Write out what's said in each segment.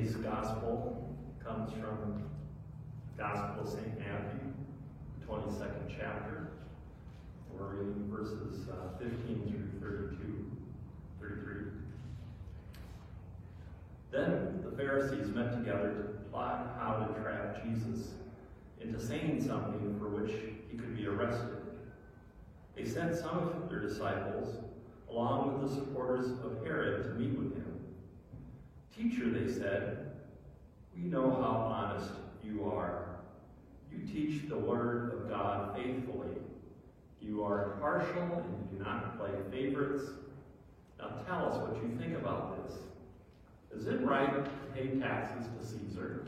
Today's gospel comes from Gospel of St. Matthew, 22nd chapter. We're reading verses uh, 15 through 32, 33. Then the Pharisees met together to plot how to trap Jesus into saying something for which he could be arrested. They sent some of their disciples, along with the supporters of Herod, to meet with him. Teacher, they said, we know how honest you are. You teach the word of God faithfully. You are impartial and you do not play favorites. Now tell us what you think about this. Is it right to pay taxes to Caesar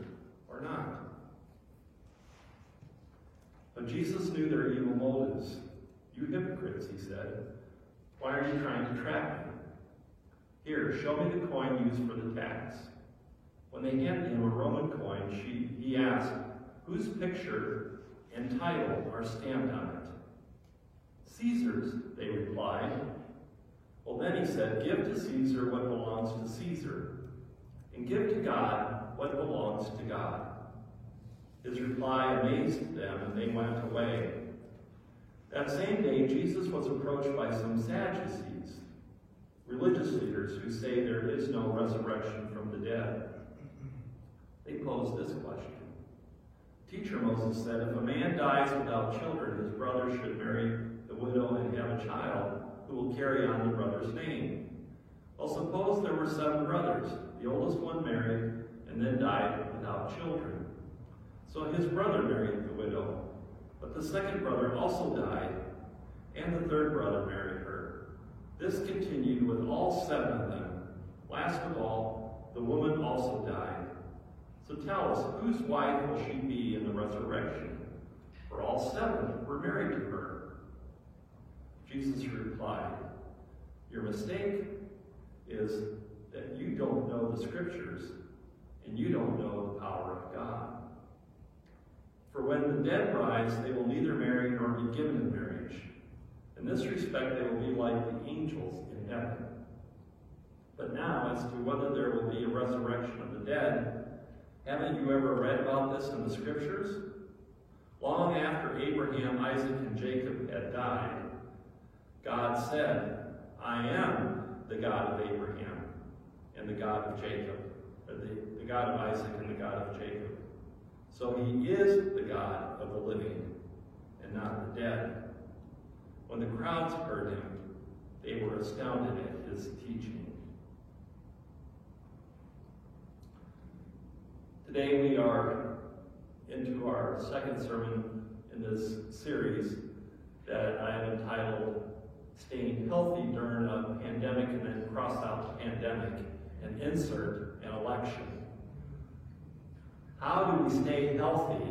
or not? But Jesus knew their evil motives. You hypocrites, he said. Why are you trying to trap me? Here, show me the coin used for the tax. When they handed him a Roman coin, she, he asked, whose picture and title are stamped on it? Caesar's, they replied. Well, then he said, Give to Caesar what belongs to Caesar, and give to God what belongs to God. His reply amazed them, and they went away. That same day, Jesus was approached by some Sadducees, religious leaders who say there is no resurrection from the dead. They pose this question. Teacher Moses said, if a man dies without children, his brother should marry the widow and have a child who will carry on the brother's name. Well, suppose there were seven brothers. The oldest one married and then died without children. So his brother married the widow. But the second brother also died, and the third brother married. This continued with all seven of them. Last of all, the woman also died. So tell us, whose wife will she be in the resurrection? For all seven were married to her. Jesus replied, Your mistake is that you don't know the scriptures and you don't know the power of God. For when the dead rise, they will neither marry nor be given in marriage. In this respect, they will be like the angels in heaven. But now, as to whether there will be a resurrection of the dead, haven't you ever read about this in the scriptures? Long after Abraham, Isaac, and Jacob had died, God said, I am the God of Abraham and the God of Jacob, or the, the God of Isaac and the God of Jacob. So he is the God of the living and not the dead. When the crowds heard him, they were astounded at his teaching. Today we are into our second sermon in this series that I have entitled Staying Healthy During a Pandemic and then cross out pandemic and insert an election. How do we stay healthy,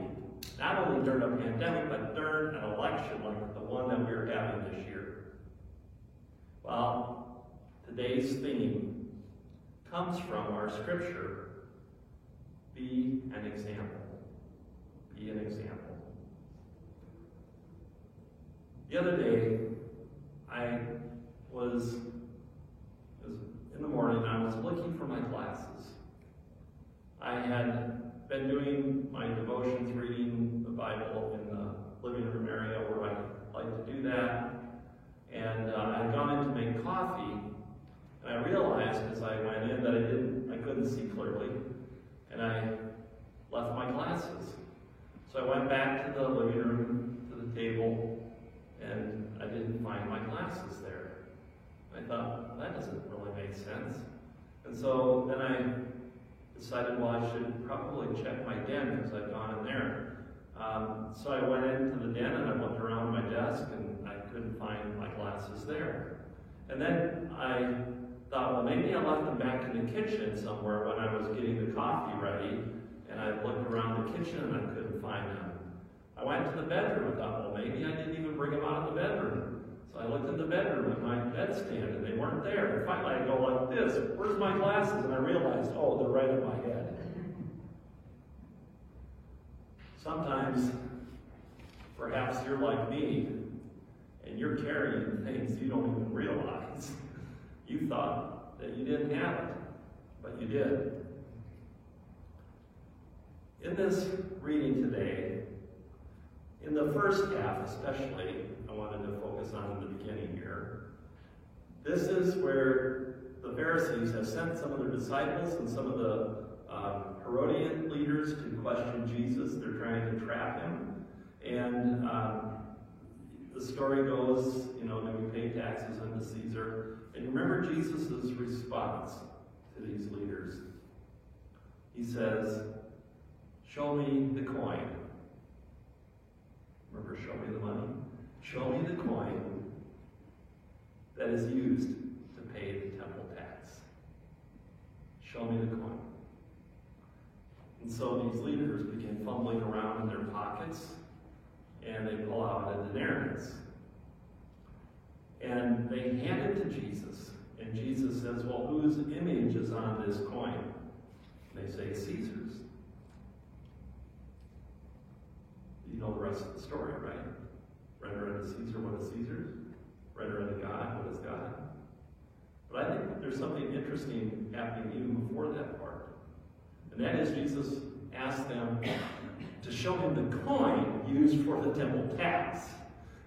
not only during a pandemic, but during an election like one that we're having this year? Well, today's theme comes from our scripture, be an example. Be an example. The other day, I was, was in the morning, I was looking for my glasses. I had been doing my devotions, reading the Bible in the living room area where I do that. And uh, I had gone in to make coffee, and I realized as I went in that I didn't, I couldn't see clearly, and I left my glasses. So I went back to the living room, to the table, and I didn't find my glasses there. I thought, that doesn't really make sense. And so then I decided, well, I should probably check my den because I've gone in there. Um, so I went into the den and I looked around my desk and I couldn't find my glasses there. And then I thought, well, maybe I left them back in the kitchen somewhere when I was getting the coffee ready. And I looked around the kitchen and I couldn't find them. I went to the bedroom and thought, well, maybe I didn't even bring them out of the bedroom. So I looked in the bedroom at my bedstand and they weren't there. And finally I go like this, where's my glasses? And I realized, oh, they're right in my head. Sometimes, perhaps you're like me, and you're carrying things you don't even realize. You thought that you didn't have it, but you did. In this reading today, in the first half especially, I wanted to focus on in the beginning here. This is where the Pharisees have sent some of their disciples and some of the um, Herodian leaders to question Jesus. They're trying to trap him. And um, the story goes, you know, do we pay taxes unto Caesar? And remember Jesus' response to these leaders. He says, Show me the coin. Remember, show me the money? Show me the coin that is used to pay the temple tax. Show me the coin. And so these leaders begin fumbling around in their pockets and they pull out a denarius. And they hand it to Jesus. And Jesus says, Well, whose image is on this coin? And they say, Caesar's. You know the rest of the story, right? Render unto Caesar what is Caesar's. Render unto God what is God. But I think there's something interesting happening even before that. And that is Jesus asked them to show him the coin used for the temple tax.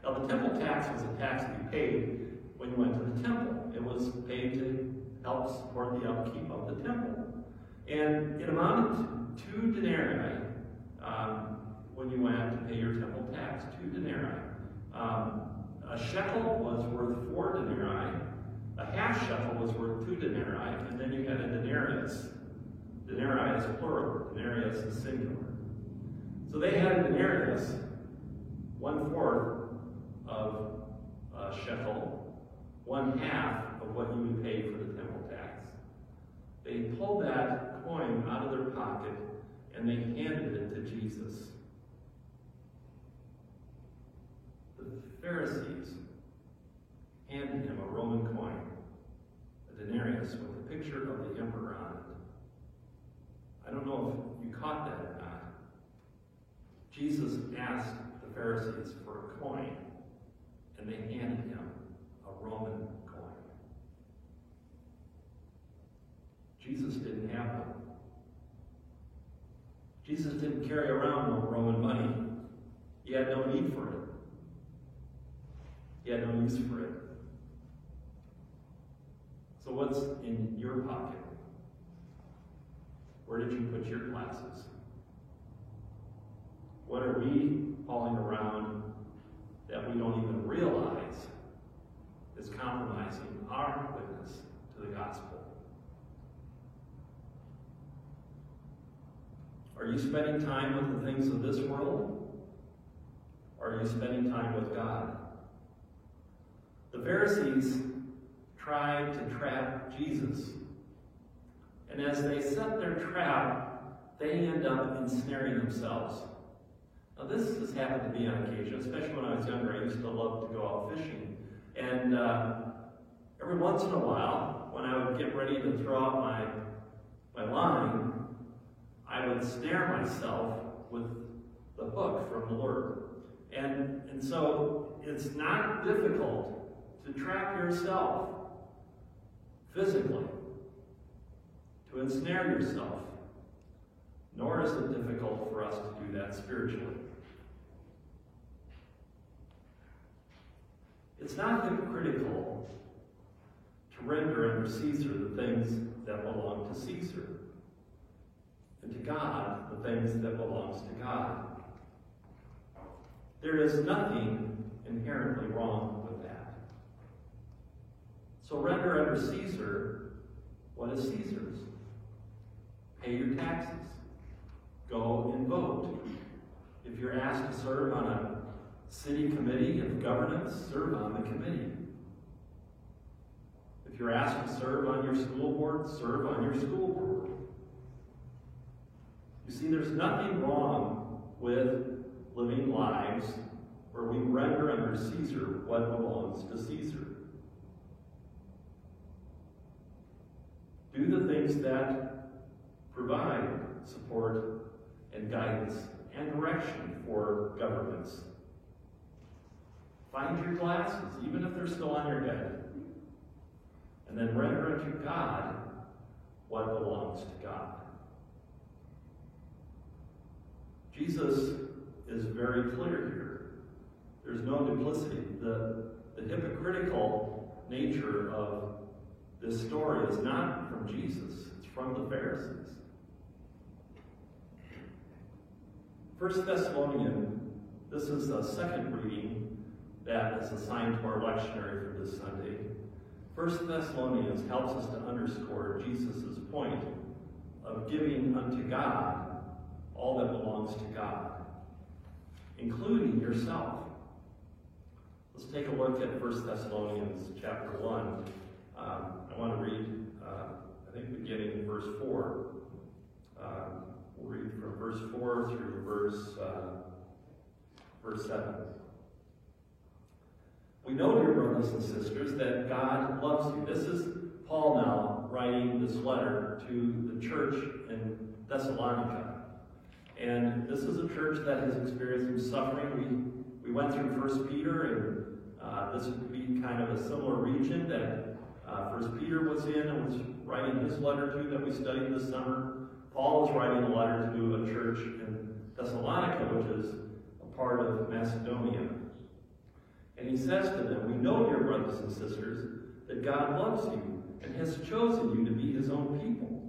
Now, the temple tax was a tax to be paid when you went to the temple. It was paid to help support the upkeep of the temple. And it amounted to two denarii um, when you went to pay your temple tax, two denarii. Um, a shekel was worth four denarii, a half shekel was worth two denarii, and then you had a denarius. Denarii is plural, denarius is singular. So they had a denarius, one fourth of a shekel, one half of what you would pay for the temple tax. They pulled that coin out of their pocket and they handed it to Jesus. The Pharisees handed him a Roman coin, a denarius with a picture of the emperor on it. I don't know if you caught that or not. Jesus asked the Pharisees for a coin, and they handed him a Roman coin. Jesus didn't have one. Jesus didn't carry around no Roman money. He had no need for it. He had no use for it. So what's in your pocket? Where did you put your glasses? What are we hauling around that we don't even realize is compromising our witness to the gospel? Are you spending time with the things of this world? Or are you spending time with God? The Pharisees tried to trap Jesus. And as they set their trap, they end up ensnaring themselves. Now, this has happened to me on occasion, especially when I was younger. I used to love to go out fishing. And uh, every once in a while, when I would get ready to throw out my, my line, I would snare myself with the hook from the lure. And, and so it's not difficult to trap yourself physically, to ensnare yourself. Nor is it difficult for us to do that spiritually. It's not hypocritical to render unto Caesar the things that belong to Caesar, and to God the things that belongs to God. There is nothing inherently wrong with that. So render unto Caesar what is Caesar's. Pay your taxes. Go and vote. If you're asked to serve on a city committee of governance, serve on the committee. If you're asked to serve on your school board, serve on your school board. You see, there's nothing wrong with living lives where we render under Caesar what belongs to Caesar. Do the things that provide support and guidance and direction for governments. Find your glasses, even if they're still on your head. And then render unto God what belongs to God. Jesus is very clear here. There's no duplicity. The, the hypocritical nature of this story is not from Jesus, it's from the Pharisees. First Thessalonian, this is the second reading that is assigned to our lectionary for this Sunday. First Thessalonians helps us to underscore Jesus' point of giving unto God all that belongs to God, including yourself. Let's take a look at 1 Thessalonians chapter 1. Um, I want to read, uh, I think, beginning in verse 4. Um, we'll read from verse 4 through verse, uh, verse 7. We know, dear brothers and sisters, that God loves you. This is Paul now writing this letter to the church in Thessalonica. And this is a church that has experienced some suffering. We, we went through First Peter, and uh, this would be kind of a similar region that uh, First Peter was in and was writing his letter to that we studied this summer. Paul is writing a letter to a church in Thessalonica, which is a part of Macedonia. And he says to them, We know, dear brothers and sisters, that God loves you and has chosen you to be his own people.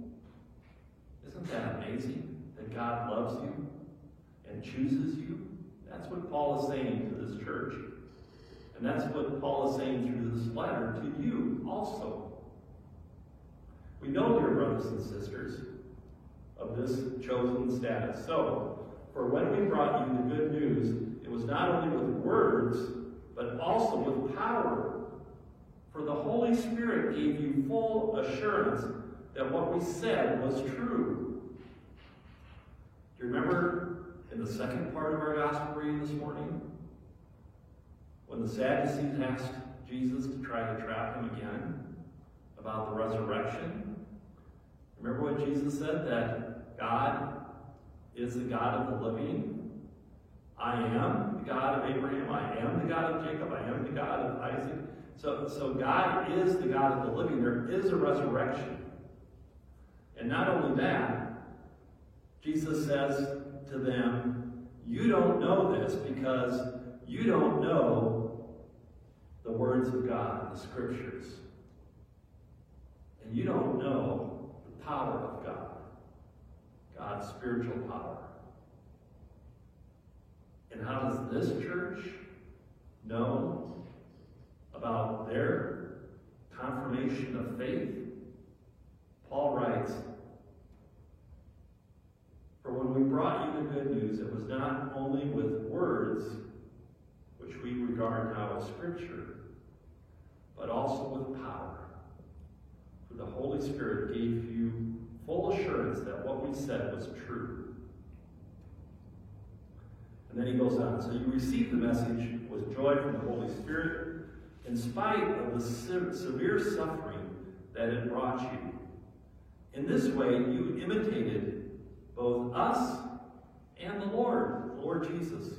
Isn't that amazing? That God loves you and chooses you? That's what Paul is saying to this church. And that's what Paul is saying through this letter to you also. We know, dear brothers and sisters, of this chosen status. So, for when we brought you the good news, it was not only with words, but also with power. For the Holy Spirit gave you full assurance that what we said was true. Do you remember in the second part of our gospel reading this morning? When the Sadducees asked Jesus to try to trap him again about the resurrection, remember what Jesus said? That God is the God of the living. I am the God of Abraham. I am the God of Jacob. I am the God of Isaac. So, so God is the God of the living. There is a resurrection. And not only that, Jesus says to them, You don't know this because you don't know the words of God, the scriptures. And you don't know the power of God, God's spiritual power. And how does this church know about their confirmation of faith? Paul writes, For when we brought you the good news, it was not only with words, which we regard now as Scripture, but also with power. For the Holy Spirit gave you full assurance that what we said was true. And then he goes on. So you received the message with joy from the Holy Spirit, in spite of the se severe suffering that it brought you. In this way, you imitated both us and the Lord, the Lord Jesus.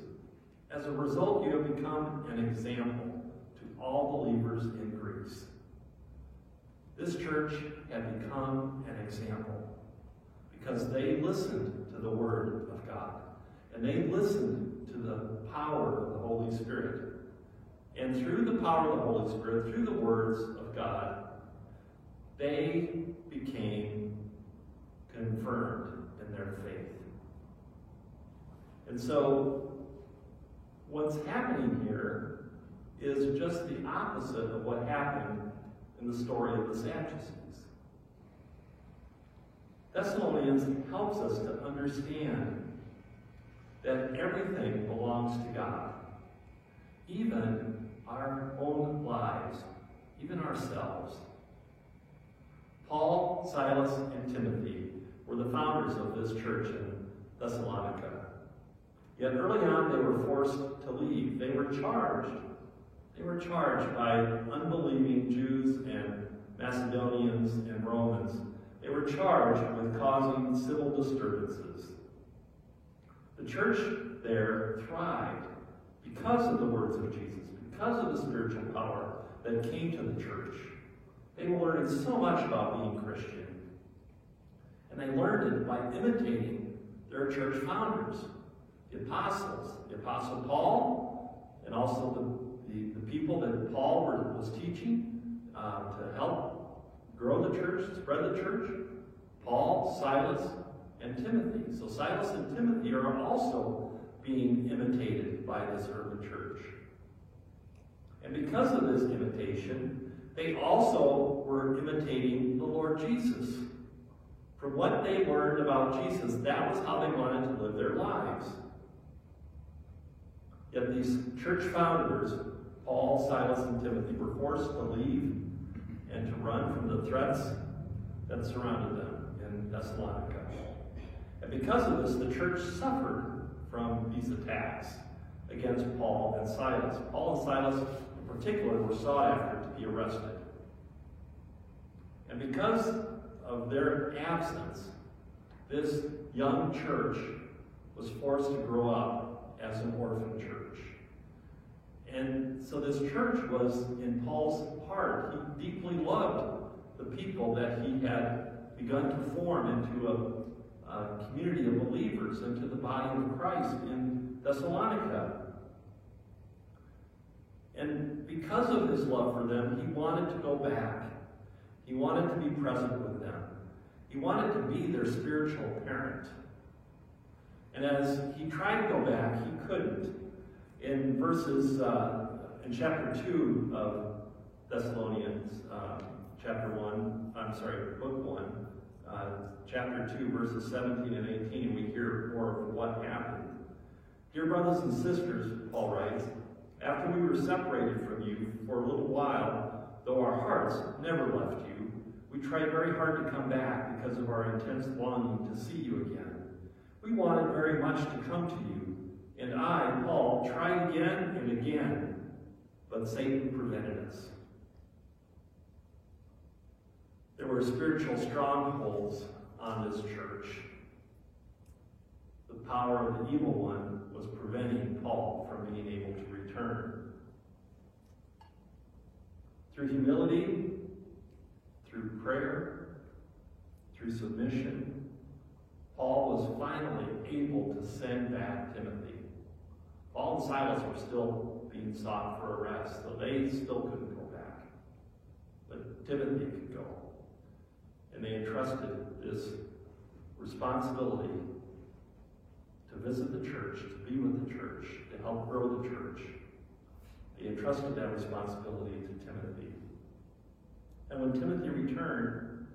As a result, you have become an example to all believers in Greece. This church had become an because they listened to the Word of God. And they listened to the power of the Holy Spirit. And through the power of the Holy Spirit, through the words of God, they became confirmed in their faith. And so, what's happening here is just the opposite of what happened in the story of the Sadducees. Thessalonians helps us to understand that everything belongs to God, even our own lives, even ourselves. Paul, Silas, and Timothy were the founders of this church in Thessalonica. Yet early on they were forced to leave. They were charged. They were charged by unbelieving Jews and Macedonians and Romans. They were charged with causing civil disturbances. The church there thrived because of the words of Jesus, because of the spiritual power that came to the church. They learning so much about being Christian. And they learned it by imitating their church founders. the apostles, the apostle Paul, and also the, the, the people that Paul were, was teaching uh, to help grow the church, spread the church. Paul, Silas, and Timothy. So Silas and Timothy are also being imitated by this early church. And because of this imitation, they also were imitating the Lord Jesus. From what they learned about Jesus, that was how they wanted to live their lives. Yet these church founders, Paul, Silas, and Timothy, were forced to leave and to run from the threats that surrounded them in Thessalonica. And because of this, the church suffered from these attacks against Paul and Silas. Paul and Silas, in particular, were sought after to be arrested. And because of their absence, this young church was forced to grow up as an orphan church. And so this church was in Paul's heart. He deeply loved the people that he had begun to form into a, a community of believers, into the body of Christ in Thessalonica. And because of his love for them, he wanted to go back. He wanted to be present with them. He wanted to be their spiritual parent. And as he tried to go back, he couldn't. In verses, uh, in chapter 2 of Thessalonians, uh, chapter 1, I'm sorry, book 1, uh, chapter 2, verses 17 and 18, we hear more of what happened. Dear brothers and sisters, Paul writes, after we were separated from you for a little while, though our hearts never left you, we tried very hard to come back because of our intense longing to see you again. We wanted very much to come to you, and I, Paul, tried again and again, but Satan prevented us. There were spiritual strongholds on this church. The power of the evil one was preventing Paul from being able to return. Through humility, through prayer, through submission, Paul was finally able to send back Timothy. Paul and Silas were still being sought for arrest, so they still couldn't go back. But Timothy could go. And they entrusted this responsibility to visit the church, to be with the church, to help grow the church. They entrusted that responsibility to Timothy. And when Timothy returned,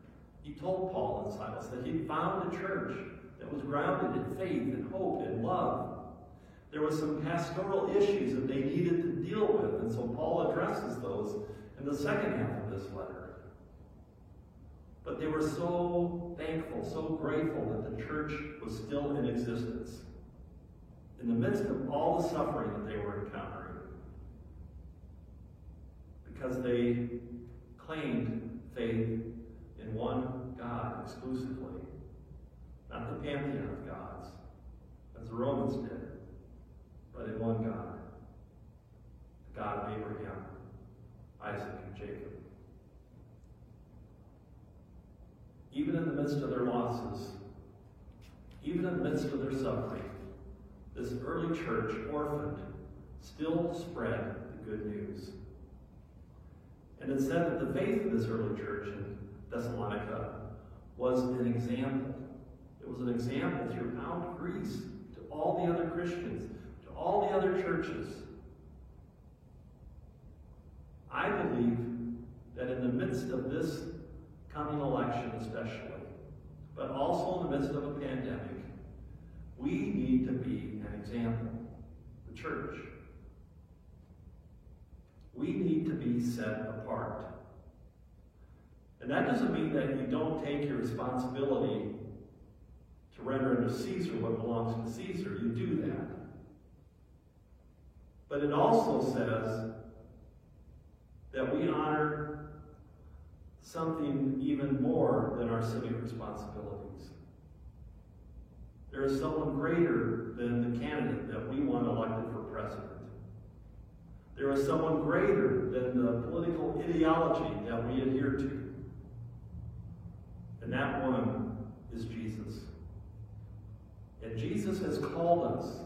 he told Paul and Silas that he found a church that was grounded in faith and hope and love. There were some pastoral issues that they needed to deal with, and so Paul addresses those in the second half of this letter. But they were so thankful, so grateful that the church was still in existence in the midst of all the suffering that they were encountering. Because they claimed faith in one God exclusively, not the pantheon of gods, as the Romans did, but in one God, the God of Abraham, Isaac, and Jacob. Even in the midst of their losses, even in the midst of their suffering, this early church, orphaned, still spread the good news. And it said that the faith of this early church in Thessalonica was an example. It was an example throughout Greece to all the other Christians, all the other churches. I believe that in the midst of this coming election especially, but also in the midst of a pandemic, we need to be an example, the church. We need to be set apart. And that doesn't mean that you don't take your responsibility to render unto Caesar what belongs to Caesar. You do that. But it also says that we honor something even more than our civic responsibilities. There is someone greater than the candidate that we want elected for president. There is someone greater than the political ideology that we adhere to. And that one is Jesus. And Jesus has called us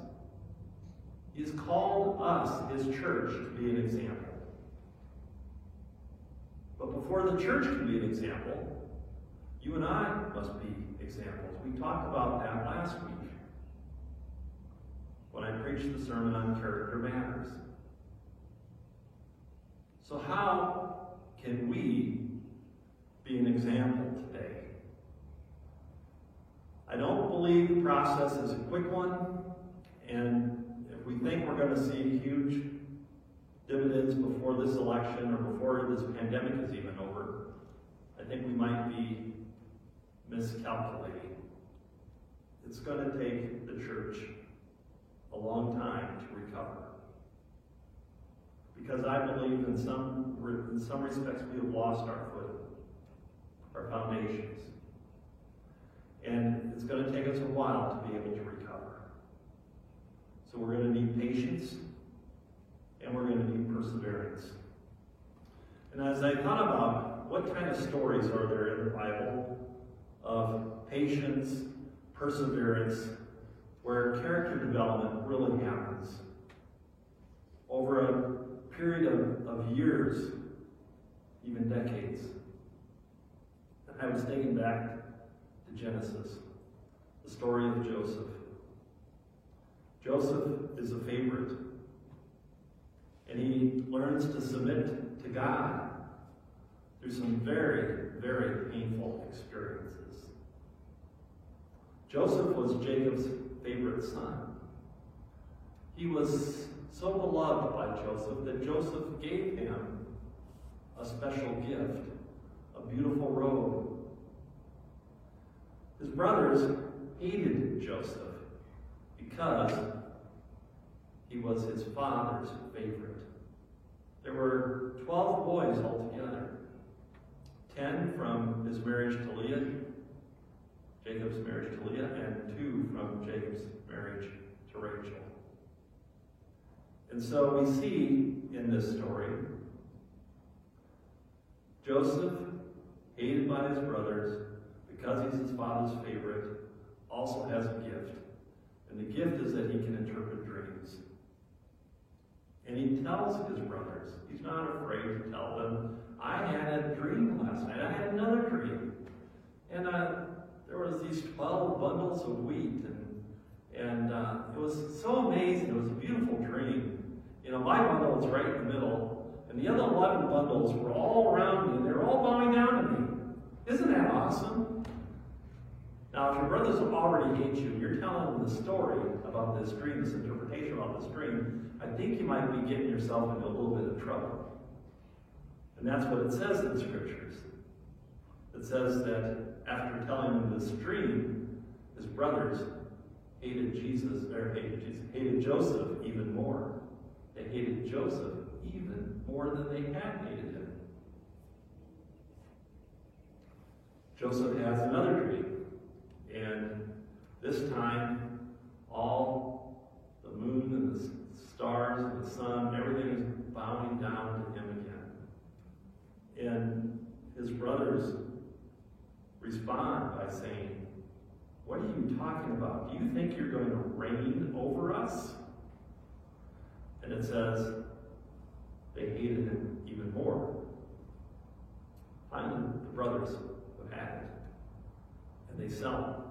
He has called us, his church, to be an example. But before the church can be an example, you and I must be examples. We talked about that last week when I preached the sermon on character matters. So, how can we be an example today? I don't believe the process is a quick one, and we think we're going to see huge dividends before this election or before this pandemic is even over, I think we might be miscalculating. It's going to take the church a long time to recover. Because I believe in some, in some respects we have lost our footing, our foundations. And it's going to take us a while to be able to recover. So we're going to need patience and we're going to need perseverance. And as I thought about what kind of stories are there in the Bible of patience, perseverance, where character development really happens over a period of, of years, even decades. I was thinking back to Genesis, the story of Joseph. Joseph is a favorite, and he learns to submit to God through some very, very painful experiences. Joseph was Jacob's favorite son. He was so beloved by Joseph that Joseph gave him a special gift, a beautiful robe. His brothers hated Joseph because he was his father's favorite. There were 12 boys altogether. 10 from his marriage to Leah, Jacob's marriage to Leah, and two from Jacob's marriage to Rachel. And so we see in this story Joseph, hated by his brothers because he's his father's favorite, also has a gift. And the gift is that he can interpret. And he tells his brothers, he's not afraid to tell them, I had a dream last night. I had another dream. And uh, there was these 12 bundles of wheat. And, and uh, it was so amazing. It was a beautiful dream. You know, my bundle was right in the middle, and the other 11 bundles were all around me, and they were all bowing down to me. Isn't that awesome? Now, if your brothers already hate you, and you're telling them the story about this dream, this interpretation about this dream, I think you might be getting yourself into a little bit of trouble. And that's what it says in the scriptures. It says that after telling them this dream, his brothers hated Jesus, or hated Jesus, hated Joseph even more. They hated Joseph even more than they had hated him. Joseph has another dream, and this time all the moon and the stars and the sun, everything is bowing down to him again. And his brothers respond by saying, What are you talking about? Do you think you're going to reign over us? And it says they hated him even more. Finally, the brothers have had it. And they sell him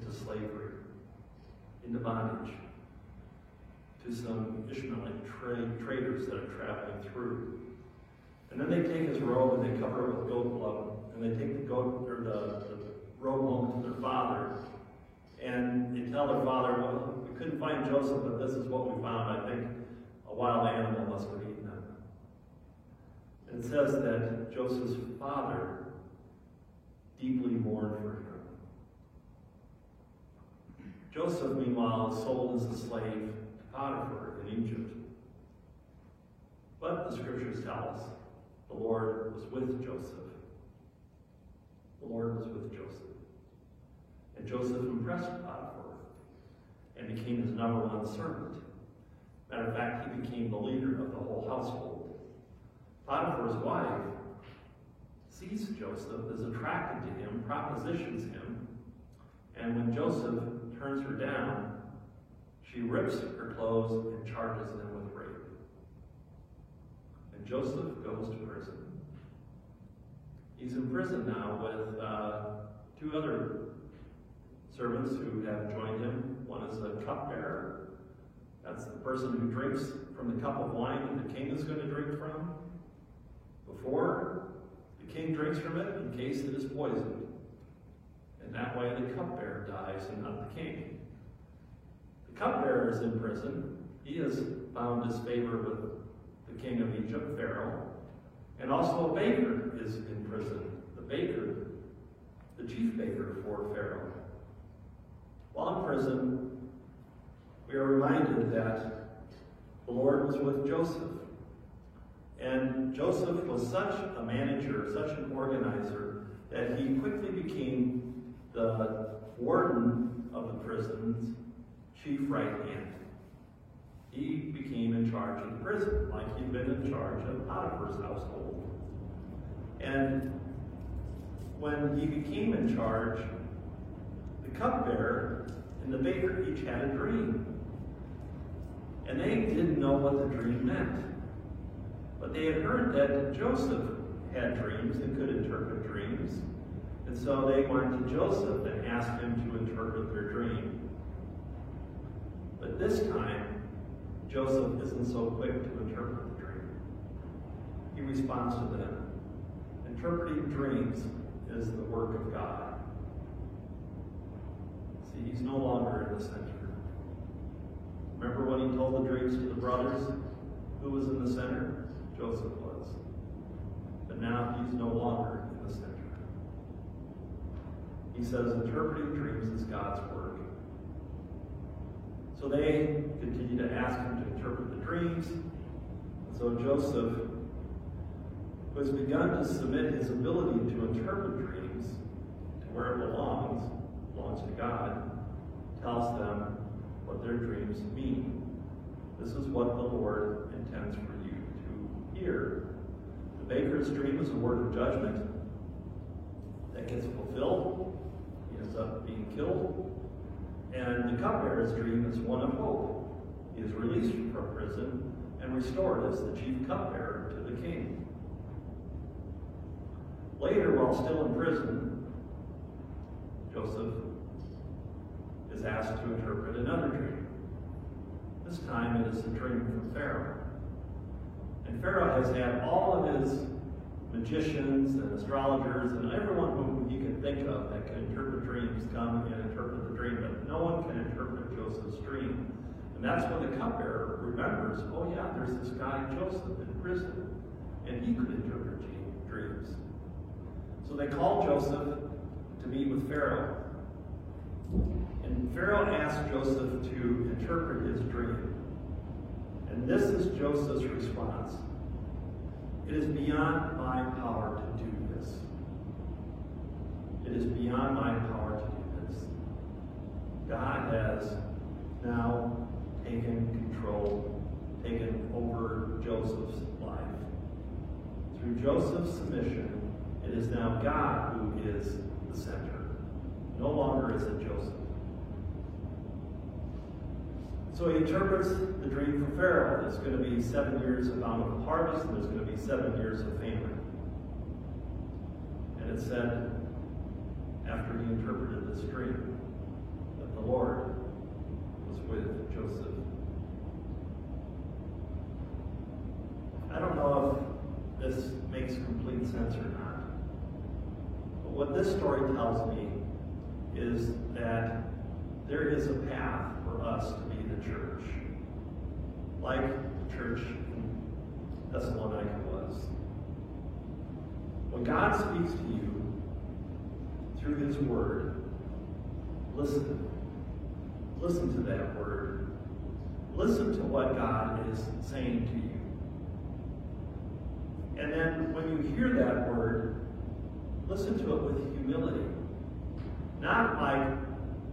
into slavery, into bondage, to some Ishmaelite tra- traders that are traveling through. And then they take his robe and they cover it with goat blood. And they take the goat or the, the robe home to their father. And they tell their father, well, we couldn't find Joseph, but this is what we found. I think a wild animal must have eaten him. And it says that Joseph's father deeply mourned for him. Joseph, meanwhile, sold as a slave to Potiphar in Egypt. But the scriptures tell us the Lord was with Joseph. The Lord was with Joseph. And Joseph impressed Potiphar and became his number one servant. Matter of fact, he became the leader of the whole household. Potiphar's wife sees Joseph, is attracted to him, propositions him, and when Joseph turns her down, she rips her clothes and charges them with rape. And Joseph goes to prison. He's in prison now with uh, two other servants who have joined him. One is a cupbearer. That's the person who drinks from the cup of wine that the king is going to drink from before the king drinks from it in case it is poisoned. And that way the cupbearer dies and not the king. The cupbearer is in prison. He has found his favor with the king of Egypt, Pharaoh. And also a baker is in prison. The baker, the chief baker for Pharaoh. While in prison, we are reminded that the Lord was with Joseph. And Joseph was such a manager, such an organizer, that he quickly became the warden of the prison's chief right hand. He became in charge of the prison, like he'd been in charge of Potiphar's household. And when he became in charge, the cupbearer and the baker each had a dream. And they didn't know what the dream meant. But they had heard that Joseph had dreams and could interpret dreams. And so they went to Joseph and asked him to interpret their dream. But this time, Joseph isn't so quick to interpret the dream. He responds to them. Interpreting dreams is the work of God. See, he's no longer in the center. Remember when he told the dreams to the brothers? Who was in the center? Joseph was. But now he's no longer. He says interpreting dreams is God's work. So they continue to ask him to interpret the dreams. So Joseph, who has begun to submit his ability to interpret dreams to where it belongs, belongs to God, tells them what their dreams mean. This is what the Lord intends for you to hear. The baker's dream is a word of judgment that gets fulfilled. Ends up being killed. And the cupbearer's dream is one of hope. He is released from prison and restored as the chief cupbearer to the king. Later, while still in prison, Joseph is asked to interpret another dream. This time it is a dream from Pharaoh. And Pharaoh has had all of his magicians and astrologers and everyone whom he think of that can interpret dreams come and interpret the dream, but no one can interpret Joseph's dream. And that's when the cupbearer remembers, oh yeah, there's this guy Joseph in prison, and he could interpret dreams. So they call Joseph to meet with Pharaoh. And Pharaoh asked Joseph to interpret his dream. And this is Joseph's response. It is beyond my power to do. It is beyond my power to do this. God has now taken control, taken over Joseph's life. Through Joseph's submission, it is now God who is the center. No longer is it Joseph. So he interprets the dream for Pharaoh. There's going to be seven years of bountiful harvest, and there's going to be seven years of famine. And it said, after he interpreted this dream, that the Lord was with Joseph. I don't know if this makes complete sense or not. But what this story tells me is that there is a path for us to be the church, like the church in Thessalonica was. When God speaks to you through His Word, listen. Listen to that Word. Listen to what God is saying to you. And then when you hear that Word, listen to it with humility. Not like,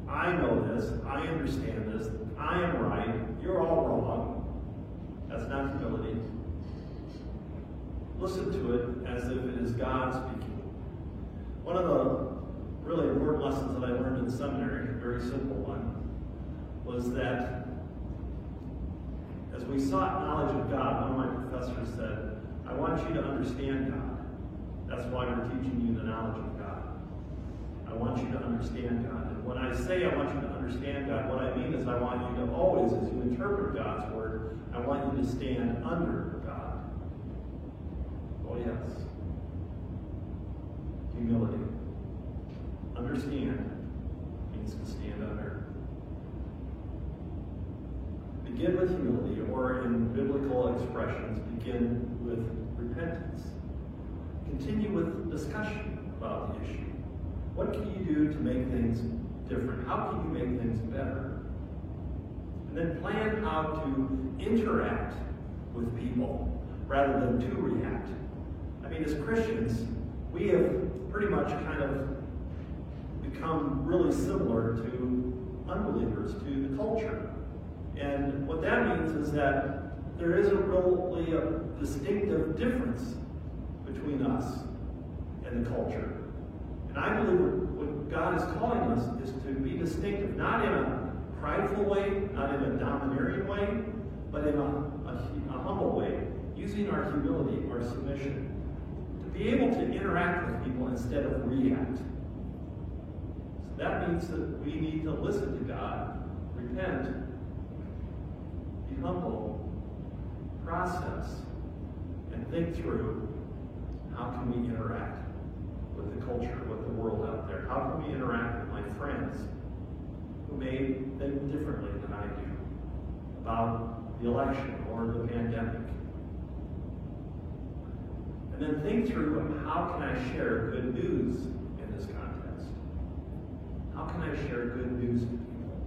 I know this, I understand this, I am right, you're all wrong. That's not humility. Listen to it as if it is God speaking. One of the really important lessons that I learned in seminary, a very simple one, was that As we sought knowledge of God, one of my professors said, I want you to understand God. That's why we're teaching you the knowledge of God. I want you to understand God. And when I say I want you to understand God, what I mean is I want you to always, as you interpret God's word, I want you to stand under God. Oh, yes. Humility. Understand means to stand under. Begin with humility, or in biblical expressions, begin with repentance. Continue with discussion about the issue. What can you do to make things different? How can you make things better? And then plan how to interact with people rather than to react. I mean, as Christians, we have pretty much kind of become really similar to unbelievers, to the culture. And what that means is that there is a really a distinctive difference between us and the culture. And I believe what God is calling us is to be distinctive, not in a prideful way, not in a domineering way, but in a, a, a humble way, using our humility, our submission, to be able to interact with people instead of react. That means that we need to listen to God, repent, be humble, process, and think through how can we interact with the culture, with the world out there? How can we interact with my friends who may think differently than I do about the election or the pandemic? And then think through how can I share good news? How can I share good news with people?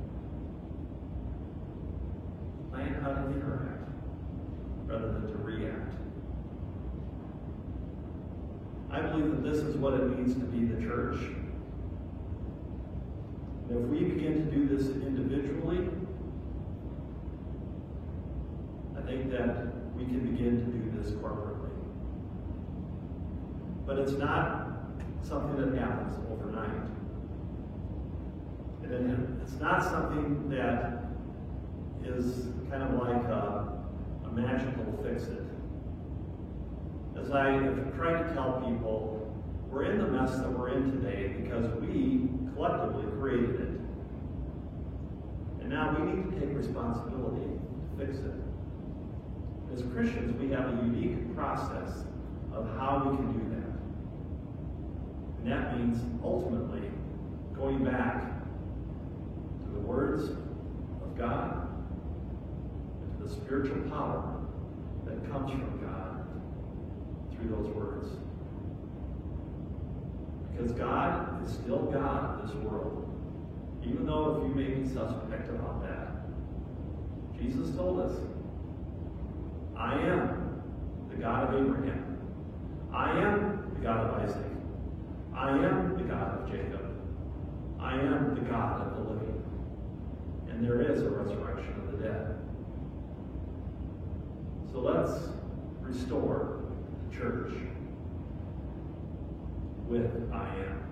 Plan how to interact rather than to react. I believe that this is what it means to be the church. And if we begin to do this individually, I think that we can begin to do this corporately. But it's not something that happens overnight. And it's not something that is kind of like a, a magical fix it. As I have tried to tell people, we're in the mess that we're in today because we collectively created it. And now we need to take responsibility to fix it. As Christians, we have a unique process of how we can do that. And that means ultimately going back words of God and to the spiritual power that comes from God through those words. Because God is still God of this world. Even though if you may be suspect about that. Jesus told us, I am the God of Abraham. I am the God of Isaac. I am the God of Jacob. I am the God of. And there is a resurrection of the dead. So let's restore the church with I am.